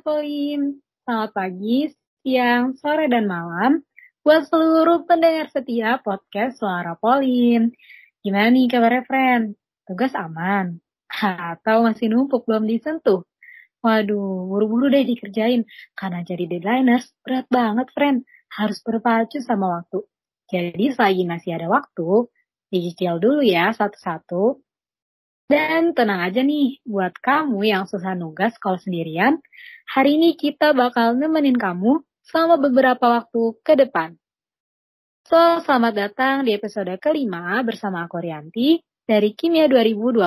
Polim. Selamat pagi, siang, sore, dan malam buat seluruh pendengar setia podcast Suara Polim. Gimana nih kabarnya, friend? Tugas aman? Atau masih numpuk belum disentuh? Waduh, buru-buru deh dikerjain. Karena jadi deadlineers berat banget, friend. Harus berpacu sama waktu. Jadi selagi masih ada waktu, dicicil dulu ya satu-satu dan tenang aja nih, buat kamu yang susah nugas kalau sendirian, hari ini kita bakal nemenin kamu selama beberapa waktu ke depan. So, selamat datang di episode kelima bersama aku Rianti dari Kimia 2020.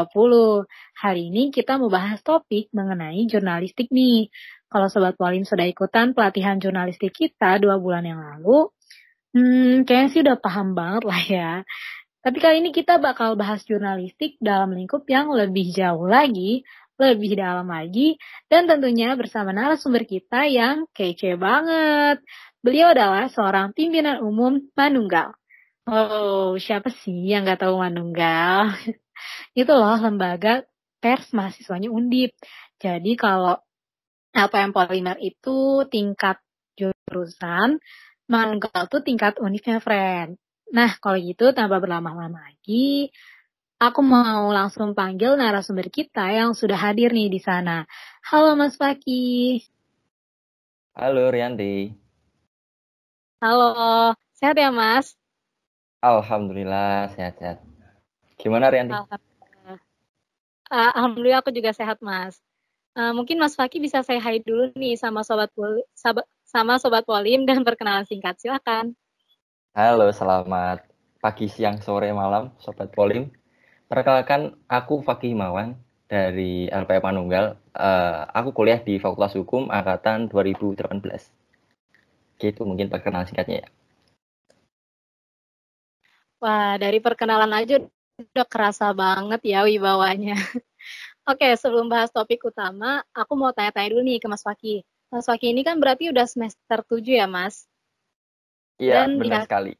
Hari ini kita mau bahas topik mengenai jurnalistik nih. Kalau Sobat Polim sudah ikutan pelatihan jurnalistik kita dua bulan yang lalu, hmm, kayaknya sih udah paham banget lah ya. Tapi kali ini kita bakal bahas jurnalistik dalam lingkup yang lebih jauh lagi, lebih dalam lagi, dan tentunya bersama narasumber kita yang kece banget. Beliau adalah seorang pimpinan umum Manunggal. Oh, siapa sih yang gak tahu Manunggal? Itu loh lembaga pers mahasiswanya Undip. Jadi kalau LPM Polimer itu tingkat jurusan, Manunggal tuh tingkat uniknya, friend. Nah, kalau gitu tanpa berlama-lama lagi, aku mau langsung panggil narasumber kita yang sudah hadir nih di sana. Halo Mas Faki. Halo Rianti. Halo, sehat ya Mas? Alhamdulillah sehat-sehat. Gimana Rianti? Alhamdulillah. Uh, Alhamdulillah aku juga sehat Mas. Uh, mungkin Mas Faki bisa saya hai dulu nih sama sobat sama sobat Polim dan perkenalan singkat silakan. Halo, selamat pagi, siang, sore, malam, Sobat Polim. Perkenalkan, aku Fakih Himawan dari LPM Manunggal. Uh, aku kuliah di Fakultas Hukum Angkatan 2018. Gitu mungkin perkenalan singkatnya ya. Wah, dari perkenalan aja udah kerasa banget ya wibawanya. Oke, sebelum bahas topik utama, aku mau tanya-tanya dulu nih ke Mas Fakih. Mas Fakih ini kan berarti udah semester 7 ya, Mas? Iya, benar sekali.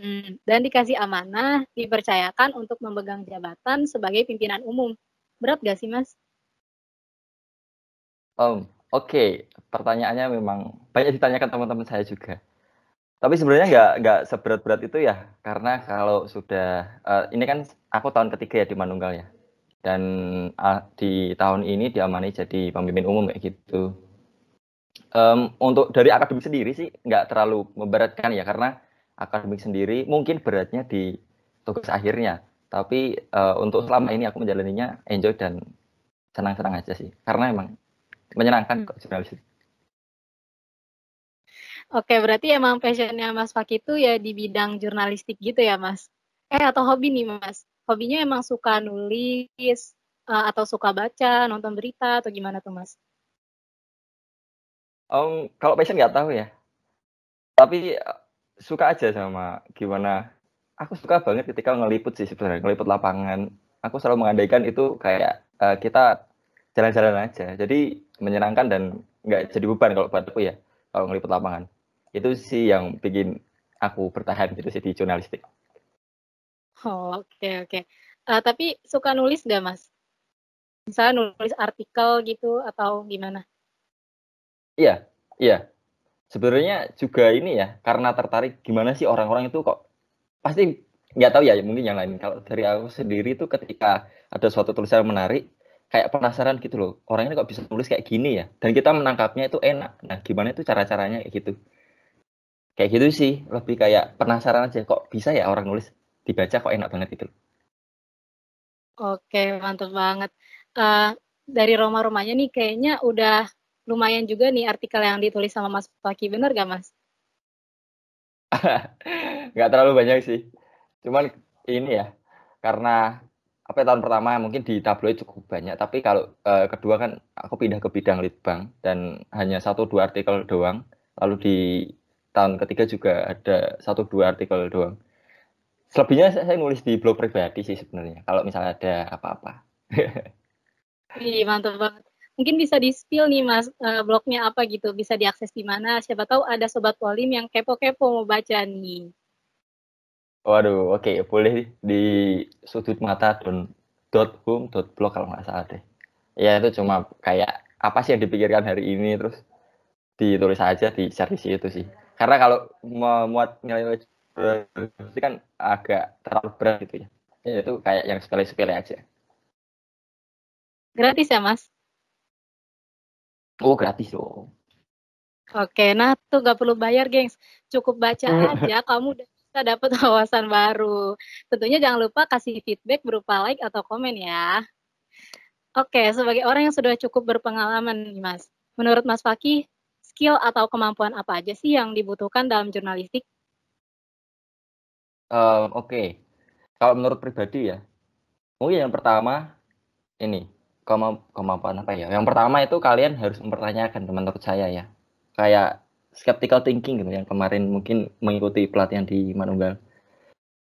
Hmm, dan dikasih amanah, dipercayakan untuk memegang jabatan sebagai pimpinan umum. Berat gak sih, Mas? Um, Oke, okay. pertanyaannya memang banyak ditanyakan teman-teman saya juga. Tapi sebenarnya nggak nggak seberat-berat itu ya, karena kalau sudah uh, ini kan aku tahun ketiga ya di Manunggal ya, dan uh, di tahun ini diamani jadi pemimpin umum kayak gitu um, untuk dari akademik sendiri sih nggak terlalu memberatkan ya karena akademik sendiri mungkin beratnya di tugas akhirnya tapi uh, untuk selama ini aku menjalaninya enjoy dan senang-senang aja sih karena emang menyenangkan kok jurnalistik. Oke, berarti emang passionnya Mas Faki itu ya di bidang jurnalistik gitu ya, Mas? Eh, atau hobi nih, Mas? Hobinya emang suka nulis, uh, atau suka baca, nonton berita, atau gimana tuh, Mas? Um, kalau passion nggak tahu ya. Tapi uh, suka aja sama gimana. Aku suka banget ketika ngeliput sih sebenarnya, ngeliput lapangan. Aku selalu mengandaikan itu kayak uh, kita jalan-jalan aja. Jadi menyenangkan dan nggak jadi beban kalau buat aku ya, kalau ngeliput lapangan. Itu sih yang bikin aku bertahan gitu sih di jurnalistik. Oh, oke okay, oke. Okay. Uh, tapi suka nulis nggak mas? Misalnya nulis artikel gitu atau gimana? Iya, iya. Sebenarnya juga ini ya, karena tertarik gimana sih orang-orang itu kok pasti nggak tahu ya, mungkin yang lain. Kalau dari aku sendiri tuh ketika ada suatu tulisan menarik, kayak penasaran gitu loh, orang ini kok bisa nulis kayak gini ya, dan kita menangkapnya itu enak. Nah, gimana itu cara-caranya kayak gitu. Kayak gitu sih, lebih kayak penasaran aja kok bisa ya orang nulis dibaca kok enak banget gitu. Oke, mantap banget. Uh, dari Roma-Romanya nih kayaknya udah lumayan juga nih artikel yang ditulis sama Mas Faki, bener gak Mas? Gak terlalu banyak sih. Cuman ini ya, karena apa ya, tahun pertama mungkin di tabloid cukup banyak, tapi kalau uh, kedua kan aku pindah ke bidang litbang dan hanya satu dua artikel doang. Lalu di tahun ketiga juga ada satu dua artikel doang. Selebihnya saya nulis di blog pribadi sih sebenarnya. Kalau misalnya ada apa-apa. Iya mantap banget mungkin bisa di spill nih mas uh, blognya apa gitu bisa diakses di mana. Siapa tahu ada sobat polim yang kepo-kepo mau baca nih. Waduh oke okay. boleh di sudut mata dot home dot blog kalau nggak salah deh. Ya itu cuma kayak apa sih yang dipikirkan hari ini terus ditulis aja di share di situ sih. Karena kalau memuat nilai-nilai itu kan agak terlalu berat gitu ya. ya itu kayak yang sepele-sepele aja. Gratis ya mas oh gratis dong Oke, nah tuh gak perlu bayar, gengs. Cukup baca aja, kamu udah bisa dapat wawasan baru. Tentunya jangan lupa kasih feedback berupa like atau komen ya. Oke, sebagai orang yang sudah cukup berpengalaman nih, Mas. Menurut Mas Fakih, skill atau kemampuan apa aja sih yang dibutuhkan dalam jurnalistik? Um, Oke, okay. kalau menurut pribadi ya, mungkin yang pertama ini kemampuan apa ya? Yang pertama itu kalian harus mempertanyakan, menurut saya ya kayak skeptical thinking gitu yang kemarin mungkin mengikuti pelatihan di Manunggal.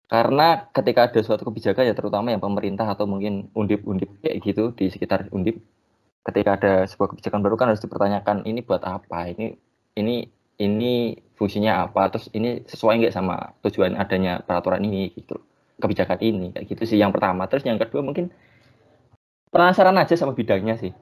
Karena ketika ada suatu kebijakan ya terutama yang pemerintah atau mungkin undip-undip kayak gitu di sekitar undip, ketika ada sebuah kebijakan baru kan harus dipertanyakan ini buat apa, ini ini ini fungsinya apa, terus ini sesuai nggak sama tujuan adanya peraturan ini gitu, kebijakan ini kayak gitu sih yang pertama. Terus yang kedua mungkin penasaran aja sama bidangnya sih.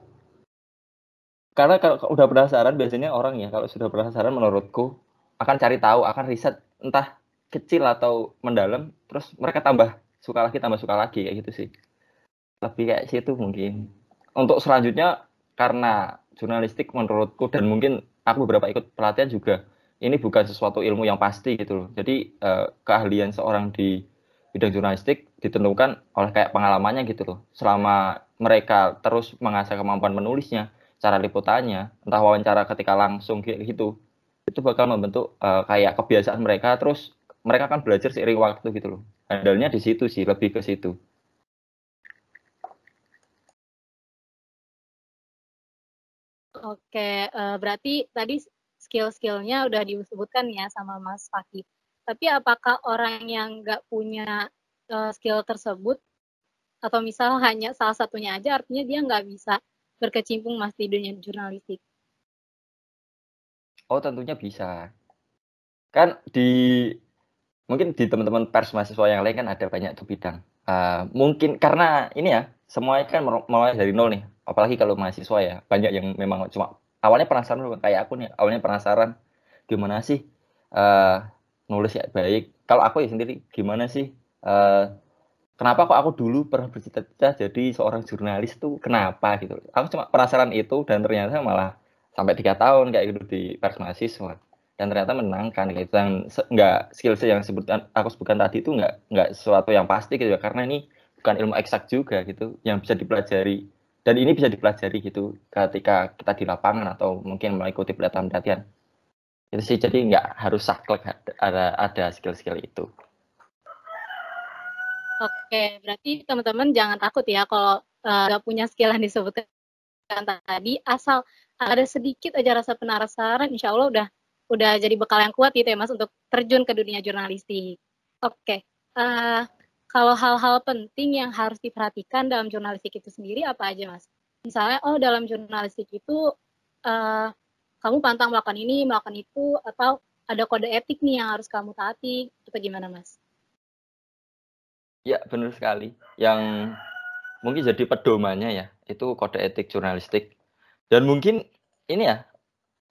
Karena kalau udah penasaran biasanya orang ya kalau sudah penasaran menurutku akan cari tahu akan riset entah kecil atau mendalam terus mereka tambah suka lagi tambah suka lagi kayak gitu sih. Lebih kayak situ mungkin. Untuk selanjutnya karena jurnalistik menurutku dan mungkin aku beberapa ikut pelatihan juga ini bukan sesuatu ilmu yang pasti gitu loh. Jadi eh, keahlian seorang di bidang jurnalistik ditentukan oleh kayak pengalamannya gitu loh selama mereka terus mengasah kemampuan menulisnya cara liputannya, entah wawancara ketika langsung gitu, itu bakal membentuk uh, kayak kebiasaan mereka, terus mereka kan belajar seiring waktu gitu loh. Handalnya di situ sih, lebih ke situ. Oke, uh, berarti tadi skill-skillnya udah disebutkan ya sama Mas Fakih. Tapi apakah orang yang nggak punya uh, skill tersebut, atau misal hanya salah satunya aja, artinya dia nggak bisa berkecimpung mas di dunia jurnalistik? Oh tentunya bisa. Kan di mungkin di teman-teman pers mahasiswa yang lain kan ada banyak tuh bidang. Uh, mungkin karena ini ya semuanya kan mulai dari nol nih. Apalagi kalau mahasiswa ya banyak yang memang cuma awalnya penasaran kayak aku nih awalnya penasaran gimana sih uh, nulis ya baik. Kalau aku ya sendiri gimana sih uh, kenapa kok aku dulu pernah bercita-cita jadi seorang jurnalis tuh kenapa gitu? Aku cuma penasaran itu dan ternyata malah sampai tiga tahun kayak gitu di pers mahasiswa. Dan ternyata menangkan gitu. Dan nggak skill yang sebutkan aku sebutkan tadi itu nggak nggak sesuatu yang pasti gitu ya. Karena ini bukan ilmu eksak juga gitu yang bisa dipelajari. Dan ini bisa dipelajari gitu ketika kita di lapangan atau mungkin mengikuti pelatihan-pelatihan itu sih jadi nggak harus saklek ada ada skill-skill itu Oke, berarti teman-teman jangan takut ya kalau uh, nggak punya skill yang disebutkan tadi, asal ada sedikit aja rasa penasaran, insya Allah udah udah jadi bekal yang kuat gitu ya Mas untuk terjun ke dunia jurnalistik. Oke, uh, kalau hal-hal penting yang harus diperhatikan dalam jurnalistik itu sendiri apa aja Mas? Misalnya, oh dalam jurnalistik itu uh, kamu pantang melakukan ini, melakukan itu, atau ada kode etik nih yang harus kamu taati, atau gimana Mas? Ya, benar sekali. Yang mungkin jadi pedomannya ya, itu kode etik jurnalistik. Dan mungkin ini ya,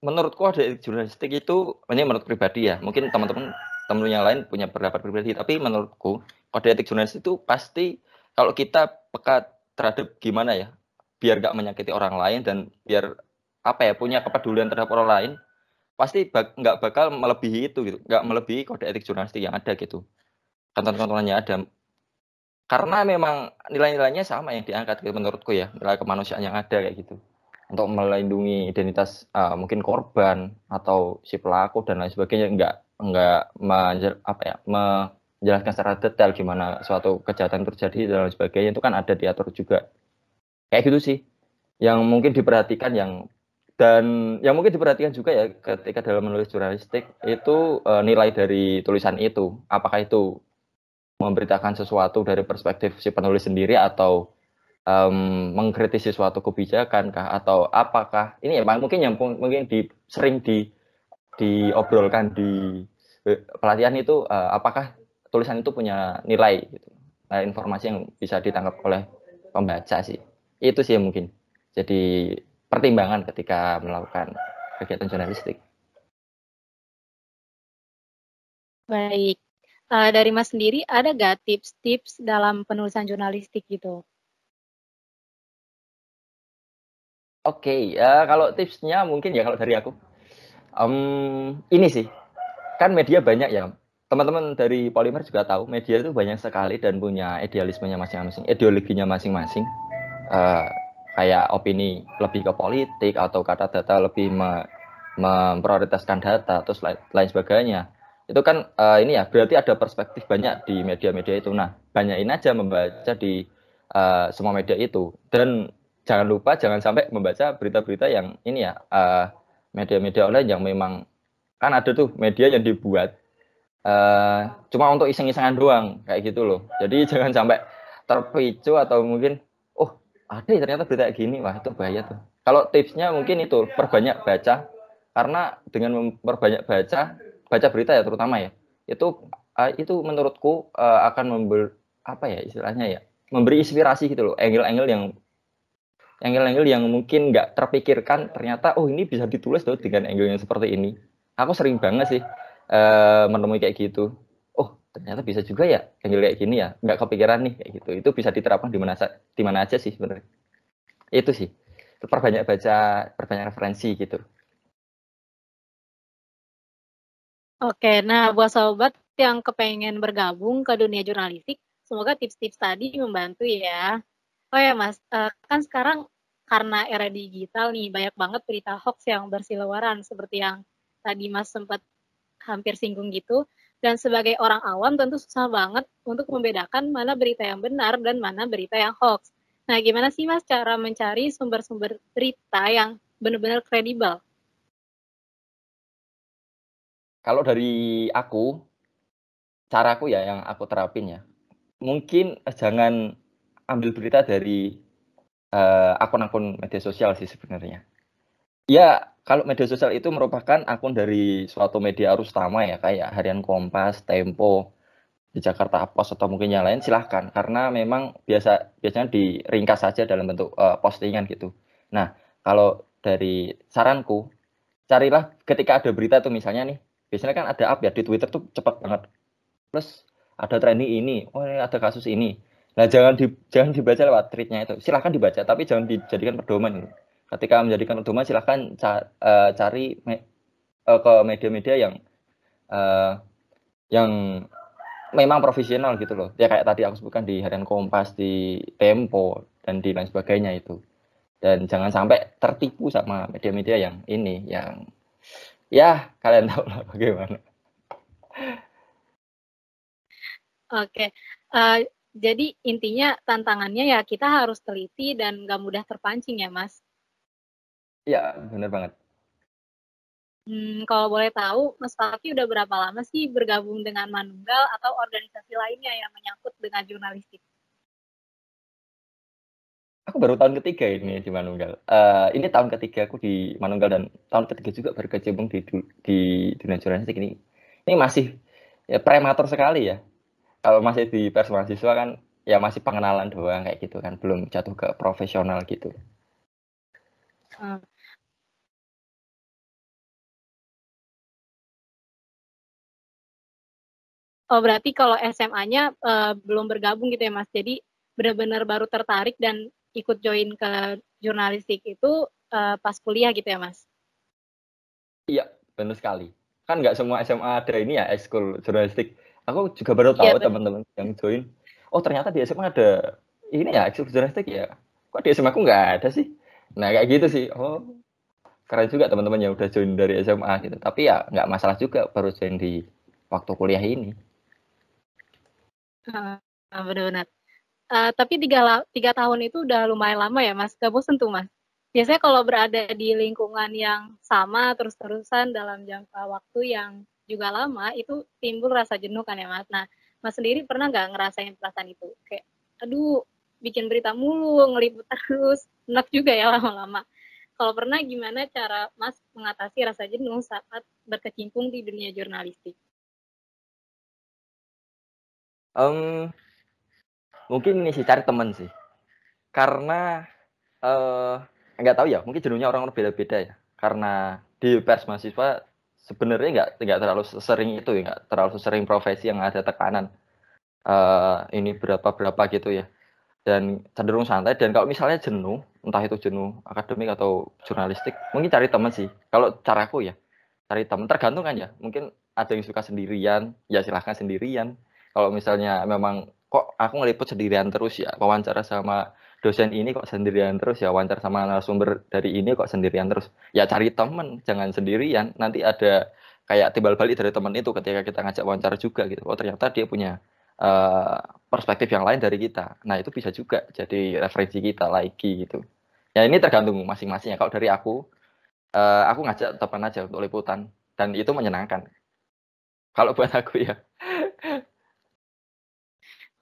menurut kode etik jurnalistik itu, ini menurut pribadi ya, mungkin teman-teman teman yang lain punya pendapat pribadi, tapi menurutku kode etik jurnalistik itu pasti kalau kita peka terhadap gimana ya, biar gak menyakiti orang lain dan biar apa ya punya kepedulian terhadap orang lain, pasti bak, nggak bakal melebihi itu gitu, nggak melebihi kode etik jurnalistik yang ada gitu. Contoh-contohnya ada. Karena memang nilai-nilainya sama yang diangkat gitu, menurutku ya. Nilai kemanusiaan yang ada kayak gitu. Untuk melindungi identitas uh, mungkin korban atau si pelaku dan lain sebagainya enggak menjer, apa ya menjelaskan secara detail gimana suatu kejahatan terjadi dan lain sebagainya. Itu kan ada diatur juga. Kayak gitu sih. Yang mungkin diperhatikan yang dan yang mungkin diperhatikan juga ya ketika dalam menulis jurnalistik itu uh, nilai dari tulisan itu apakah itu memberitakan sesuatu dari perspektif si penulis sendiri atau um, mengkritisi suatu kebijakan kah? Atau apakah ini ya mungkin yang mungkin di, sering di diobrolkan di eh, pelatihan itu uh, apakah tulisan itu punya nilai gitu? Nah, informasi yang bisa ditangkap oleh pembaca sih. Itu sih mungkin jadi pertimbangan ketika melakukan kegiatan jurnalistik. Baik, uh, dari Mas sendiri ada gak tips-tips dalam penulisan jurnalistik gitu? Oke, okay, ya kalau tipsnya mungkin ya kalau dari aku, um, ini sih, kan media banyak ya, teman-teman dari Polimer juga tahu media itu banyak sekali dan punya idealismenya masing-masing, ideologinya masing-masing. Uh, kayak opini lebih ke politik atau kata data lebih me, memprioritaskan data terus lain, sebagainya. Itu kan uh, ini ya berarti ada perspektif banyak di media-media itu. Nah, banyakin aja membaca di uh, semua media itu dan jangan lupa jangan sampai membaca berita-berita yang ini ya media-media uh, online yang memang kan ada tuh media yang dibuat uh, cuma untuk iseng-isengan doang kayak gitu loh. Jadi jangan sampai terpicu atau mungkin ada ya ternyata berita gini. Wah itu bahaya tuh. Kalau tipsnya mungkin itu perbanyak baca. Karena dengan memperbanyak baca baca berita ya terutama ya itu uh, itu menurutku uh, akan memberi apa ya istilahnya ya memberi inspirasi gitu loh. Angle-angle yang angle-angle yang mungkin nggak terpikirkan ternyata oh ini bisa ditulis loh dengan angle yang seperti ini. Aku sering banget sih uh, menemui kayak gitu ternyata bisa juga ya angle kayak gini ya nggak kepikiran nih kayak gitu itu bisa diterapkan di mana di mana aja sih sebenarnya itu sih perbanyak baca perbanyak referensi gitu Oke, nah buat sobat yang kepengen bergabung ke dunia jurnalistik, semoga tips-tips tadi membantu ya. Oh ya Mas, uh, kan sekarang karena era digital nih banyak banget berita hoax yang bersilawaran seperti yang tadi Mas sempat hampir singgung gitu. Dan sebagai orang awam tentu susah banget untuk membedakan mana berita yang benar dan mana berita yang hoax. Nah, gimana sih Mas cara mencari sumber-sumber berita yang benar-benar kredibel? Kalau dari aku, caraku ya yang aku terapin ya, mungkin jangan ambil berita dari uh, akun-akun media sosial sih sebenarnya. Ya, kalau media sosial itu merupakan akun dari suatu media arus utama ya, kayak Harian Kompas, Tempo, di Jakarta Post atau mungkin yang lain silahkan. Karena memang biasa biasanya diringkas saja dalam bentuk uh, postingan gitu. Nah kalau dari saranku carilah ketika ada berita tuh misalnya nih biasanya kan ada up ya di Twitter tuh cepat banget. Plus ada trending ini oh ini ada kasus ini. Nah jangan di jangan dibaca lewat tweetnya itu. Silahkan dibaca tapi jangan dijadikan pedoman ketika menjadikan pedoman silahkan uh, cari uh, ke media-media yang uh, yang memang profesional gitu loh. Ya kayak tadi aku sebutkan di harian Kompas di Tempo dan di lain sebagainya itu. Dan jangan sampai tertipu sama media-media yang ini yang ya kalian tahu lah bagaimana. Oke uh, jadi intinya tantangannya ya kita harus teliti dan nggak mudah terpancing ya mas Ya, benar banget. Hmm, kalau boleh tahu, Mas Faki udah berapa lama sih bergabung dengan Manunggal atau organisasi lainnya yang menyangkut dengan jurnalistik? Aku baru tahun ketiga ini di Manunggal. Uh, ini tahun ketiga aku di Manunggal dan tahun ketiga juga berkecimpung di di dunia jurnalistik ini. Ini masih ya prematur sekali ya. Kalau masih di pers mahasiswa kan ya masih pengenalan doang kayak gitu kan, belum jatuh ke profesional gitu. Hmm. Oh, berarti kalau SMA-nya uh, belum bergabung gitu ya, Mas. Jadi benar-benar baru tertarik dan ikut join ke jurnalistik itu uh, pas kuliah gitu ya, Mas? Iya, benar sekali. Kan nggak semua SMA ada ini ya, ekskul jurnalistik. Aku juga baru iya, tahu ya, teman-teman yang join. Oh, ternyata di SMA ada ini ya, ekskul jurnalistik ya. Kok di SMA aku nggak ada sih? Nah, kayak gitu sih. Oh, keren juga teman-teman yang udah join dari SMA gitu. Tapi ya nggak masalah juga baru join di waktu kuliah ini. Uh, benar-benar. Uh, tapi tiga, tiga tahun itu udah lumayan lama ya mas, gak bosen tuh mas? Biasanya kalau berada di lingkungan yang sama terus-terusan dalam jangka waktu yang juga lama, itu timbul rasa jenuh kan ya mas? Nah, mas sendiri pernah nggak ngerasain perasaan itu? Kayak, aduh, bikin berita mulu, ngeliput terus, enak juga ya lama-lama. Kalau pernah, gimana cara mas mengatasi rasa jenuh saat berkecimpung di dunia jurnalistik? Um, mungkin ini sih cari temen sih. Karena uh, nggak tahu ya mungkin jenuhnya orang berbeda-beda ya. Karena di pers mahasiswa sebenarnya nggak nggak terlalu sering itu ya nggak terlalu sering profesi yang ada tekanan uh, ini berapa berapa gitu ya. Dan cenderung santai dan kalau misalnya jenuh entah itu jenuh akademik atau jurnalistik mungkin cari teman sih. Kalau caraku ya cari teman tergantung kan ya mungkin ada yang suka sendirian ya silahkan sendirian kalau misalnya memang kok aku ngeliput sendirian terus ya wawancara sama dosen ini kok sendirian terus ya wawancara sama narasumber dari ini kok sendirian terus. Ya cari temen jangan sendirian. Nanti ada kayak timbal balik dari teman itu ketika kita ngajak wawancara juga gitu. Oh ternyata dia punya uh, perspektif yang lain dari kita. Nah itu bisa juga jadi referensi kita lagi gitu. Ya ini tergantung masing-masing ya. Kalau dari aku uh, aku ngajak teman aja untuk liputan. Dan itu menyenangkan. Kalau buat aku ya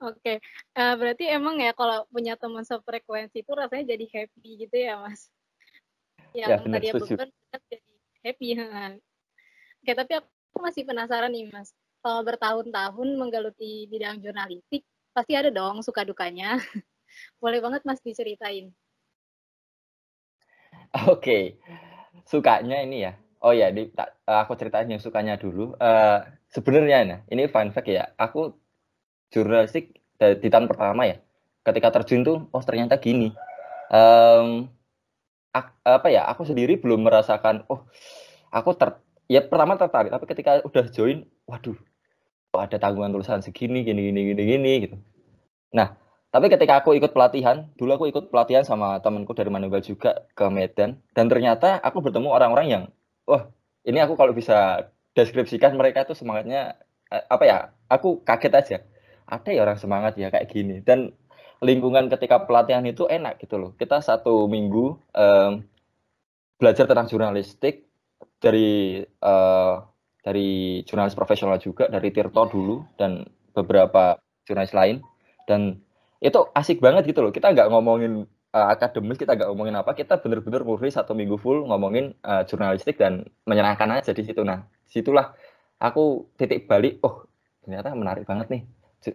Oke, uh, berarti emang ya kalau punya teman sefrekuensi itu rasanya jadi happy gitu ya, Mas? Yang ya, tadi aku kan jadi happy. Oke, tapi aku masih penasaran nih, Mas. Kalau bertahun-tahun menggeluti bidang jurnalistik, pasti ada dong suka dukanya. Boleh banget Mas diceritain. Oke, sukanya ini ya. Oh ya, di, aku ceritain yang sukanya dulu. Uh, Sebenarnya, nah, ini fun fact ya. Aku jurnalistik di tahun pertama ya. Ketika terjun tuh oh ternyata gini. Um, apa ya aku sendiri belum merasakan oh aku ter ya pertama tertarik tapi ketika udah join waduh oh, ada tanggungan tulisan segini gini gini gini gini gitu. Nah tapi ketika aku ikut pelatihan dulu aku ikut pelatihan sama temanku dari Manunggal juga ke Medan dan ternyata aku bertemu orang-orang yang wah ini aku kalau bisa deskripsikan mereka itu semangatnya eh, apa ya aku kaget aja ada ya orang semangat ya kayak gini. Dan lingkungan ketika pelatihan itu enak gitu loh. Kita satu minggu um, belajar tentang jurnalistik dari uh, dari jurnalis profesional juga dari Tirto dulu dan beberapa jurnalis lain. Dan itu asik banget gitu loh. Kita nggak ngomongin uh, akademis kita nggak ngomongin apa. Kita bener-bener murni satu minggu full ngomongin uh, jurnalistik dan menyenangkan aja di situ. Nah situlah aku titik balik oh ternyata menarik banget nih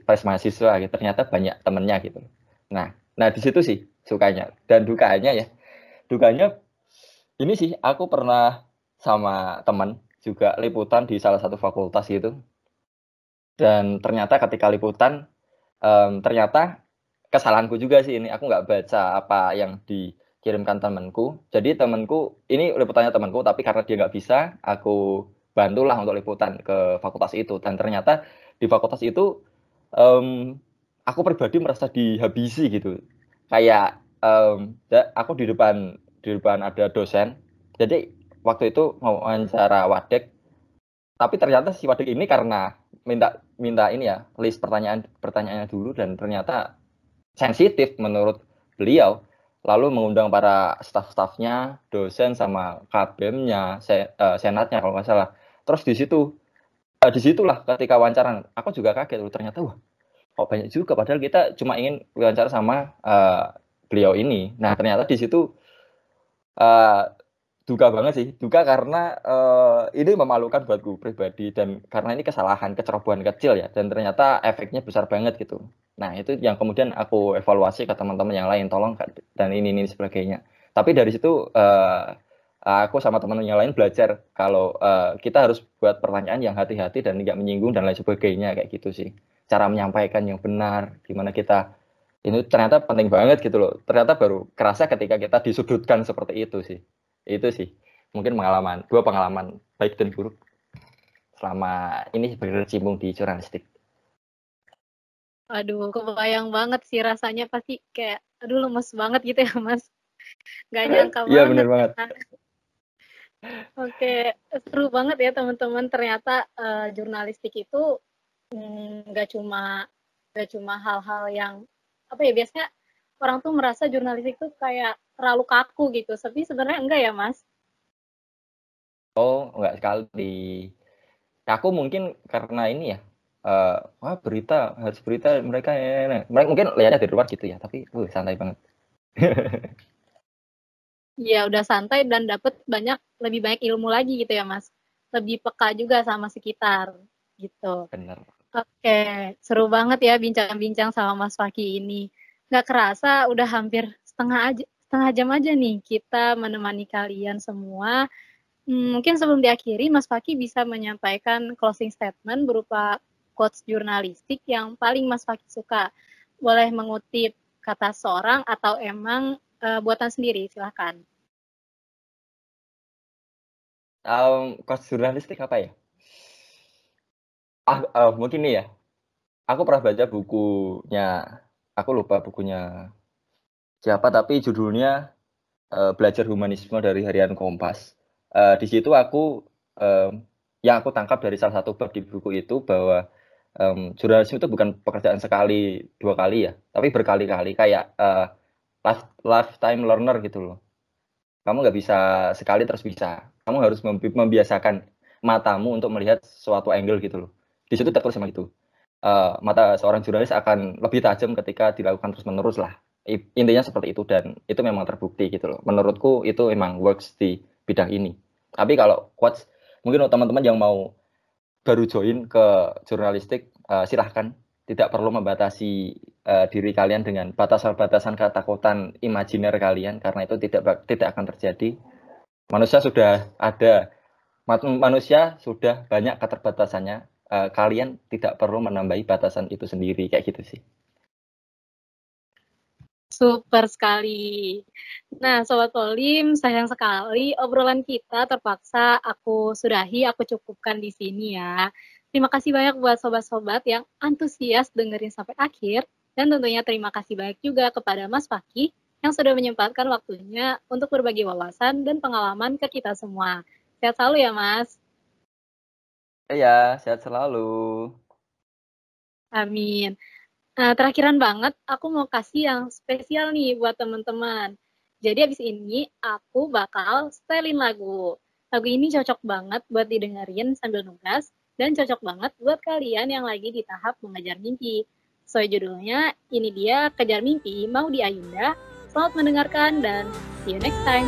pas mahasiswa gitu ternyata banyak temennya gitu. Nah nah di situ sih sukanya dan dukanya ya. Dukanya ini sih aku pernah sama teman juga liputan di salah satu fakultas gitu. Dan ternyata ketika liputan um, ternyata kesalahanku juga sih ini aku nggak baca apa yang dikirimkan temanku jadi temanku ini liputannya temanku tapi karena dia nggak bisa aku bantulah untuk liputan ke fakultas itu. Dan ternyata di fakultas itu um, aku pribadi merasa dihabisi gitu. Kayak um, aku di depan di depan ada dosen. Jadi waktu itu mau wawancara wadek tapi ternyata si wadek ini karena minta minta ini ya list pertanyaan pertanyaannya dulu dan ternyata sensitif menurut beliau. Lalu mengundang para staf-stafnya dosen sama KBM-nya se, uh, senatnya kalau nggak salah. Terus di situ Nah, di situlah ketika wawancara. Aku juga kaget loh ternyata wah kok banyak juga. Padahal kita cuma ingin wawancara sama uh, beliau ini. Nah ternyata di situ uh, duka banget sih. Duka karena uh, ini memalukan buatku pribadi dan karena ini kesalahan kecerobohan kecil ya. Dan ternyata efeknya besar banget gitu. Nah itu yang kemudian aku evaluasi ke teman-teman yang lain. Tolong dan ini ini sebagainya. Tapi dari situ uh, aku sama teman yang lain belajar kalau uh, kita harus buat pertanyaan yang hati-hati dan tidak menyinggung dan lain sebagainya kayak gitu sih. Cara menyampaikan yang benar gimana kita ini ternyata penting banget gitu loh. Ternyata baru kerasa ketika kita disudutkan seperti itu sih. Itu sih mungkin pengalaman dua pengalaman baik dan buruk selama ini berkecimpung di jurnalistik. Aduh kebayang banget sih rasanya pasti kayak aduh lemes banget gitu ya mas. Gak nyangka banget. Iya benar banget. Oke, seru banget ya teman-teman. Ternyata uh, jurnalistik itu mm, nggak mm, cuma nggak cuma hal-hal yang apa ya biasanya orang tuh merasa jurnalistik itu kayak terlalu kaku gitu. Tapi sebenarnya enggak ya, Mas? Oh, enggak sekali. Aku mungkin karena ini ya, uh, wah berita harus berita mereka ya, mereka mungkin lihatnya dari luar gitu ya, tapi uh, santai banget. ya udah santai dan dapat banyak lebih banyak ilmu lagi gitu ya mas lebih peka juga sama sekitar gitu benar oke seru banget ya bincang-bincang sama mas Faki ini nggak kerasa udah hampir setengah aja setengah jam aja nih kita menemani kalian semua. Hmm, mungkin sebelum diakhiri, Mas Faki bisa menyampaikan closing statement berupa quotes jurnalistik yang paling Mas Faki suka. Boleh mengutip kata seorang atau emang uh, buatan sendiri, silahkan. Um, quotes jurnalistik apa ya? Ah, uh, mungkin nih ya. Aku pernah baca bukunya, aku lupa bukunya siapa tapi judulnya uh, belajar humanisme dari harian Kompas. Uh, di situ aku um, yang aku tangkap dari salah satu bab di buku itu bahwa um, jurnalisme itu bukan pekerjaan sekali dua kali ya, tapi berkali-kali kayak uh, life, lifetime learner gitu loh. Kamu nggak bisa sekali terus bisa. Kamu harus membiasakan matamu untuk melihat suatu angle gitu loh. Di situ tertulis sama itu. Uh, mata seorang jurnalis akan lebih tajam ketika dilakukan terus menerus lah intinya seperti itu dan itu memang terbukti gitu loh. Menurutku itu memang works di bidang ini. Tapi kalau quotes mungkin teman-teman yang mau baru join ke jurnalistik uh, silahkan tidak perlu membatasi uh, diri kalian dengan batasan-batasan ketakutan imajiner kalian karena itu tidak tidak akan terjadi. Manusia sudah ada manusia sudah banyak keterbatasannya. Uh, kalian tidak perlu menambahi batasan itu sendiri kayak gitu sih. Super sekali. Nah, Sobat Polim, sayang sekali obrolan kita terpaksa aku sudahi, aku cukupkan di sini ya. Terima kasih banyak buat sobat-sobat yang antusias dengerin sampai akhir. Dan tentunya terima kasih banyak juga kepada Mas Faki yang sudah menyempatkan waktunya untuk berbagi wawasan dan pengalaman ke kita semua. Sehat selalu ya, Mas. Iya, sehat selalu. Amin. Nah, terakhiran banget, aku mau kasih yang spesial nih buat teman-teman. Jadi abis ini aku bakal setelin lagu. Lagu ini cocok banget buat didengerin sambil nugas dan cocok banget buat kalian yang lagi di tahap mengejar mimpi. So judulnya ini dia Kejar Mimpi mau di Ayunda. Selamat mendengarkan dan see you next time.